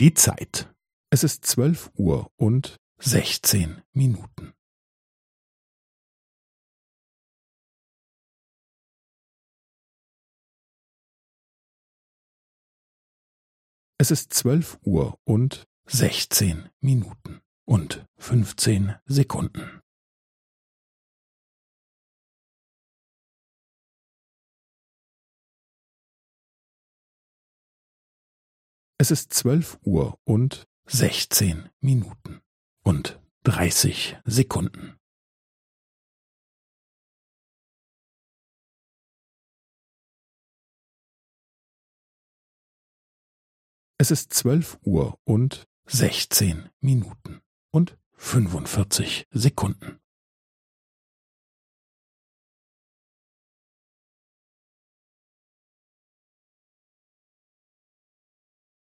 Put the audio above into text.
Die Zeit. Es ist zwölf Uhr und sechzehn Minuten. Es ist zwölf Uhr und sechzehn Minuten und fünfzehn Sekunden. Es ist zwölf Uhr und sechzehn Minuten und dreißig Sekunden. Es ist zwölf Uhr und sechzehn Minuten und fünfundvierzig Sekunden.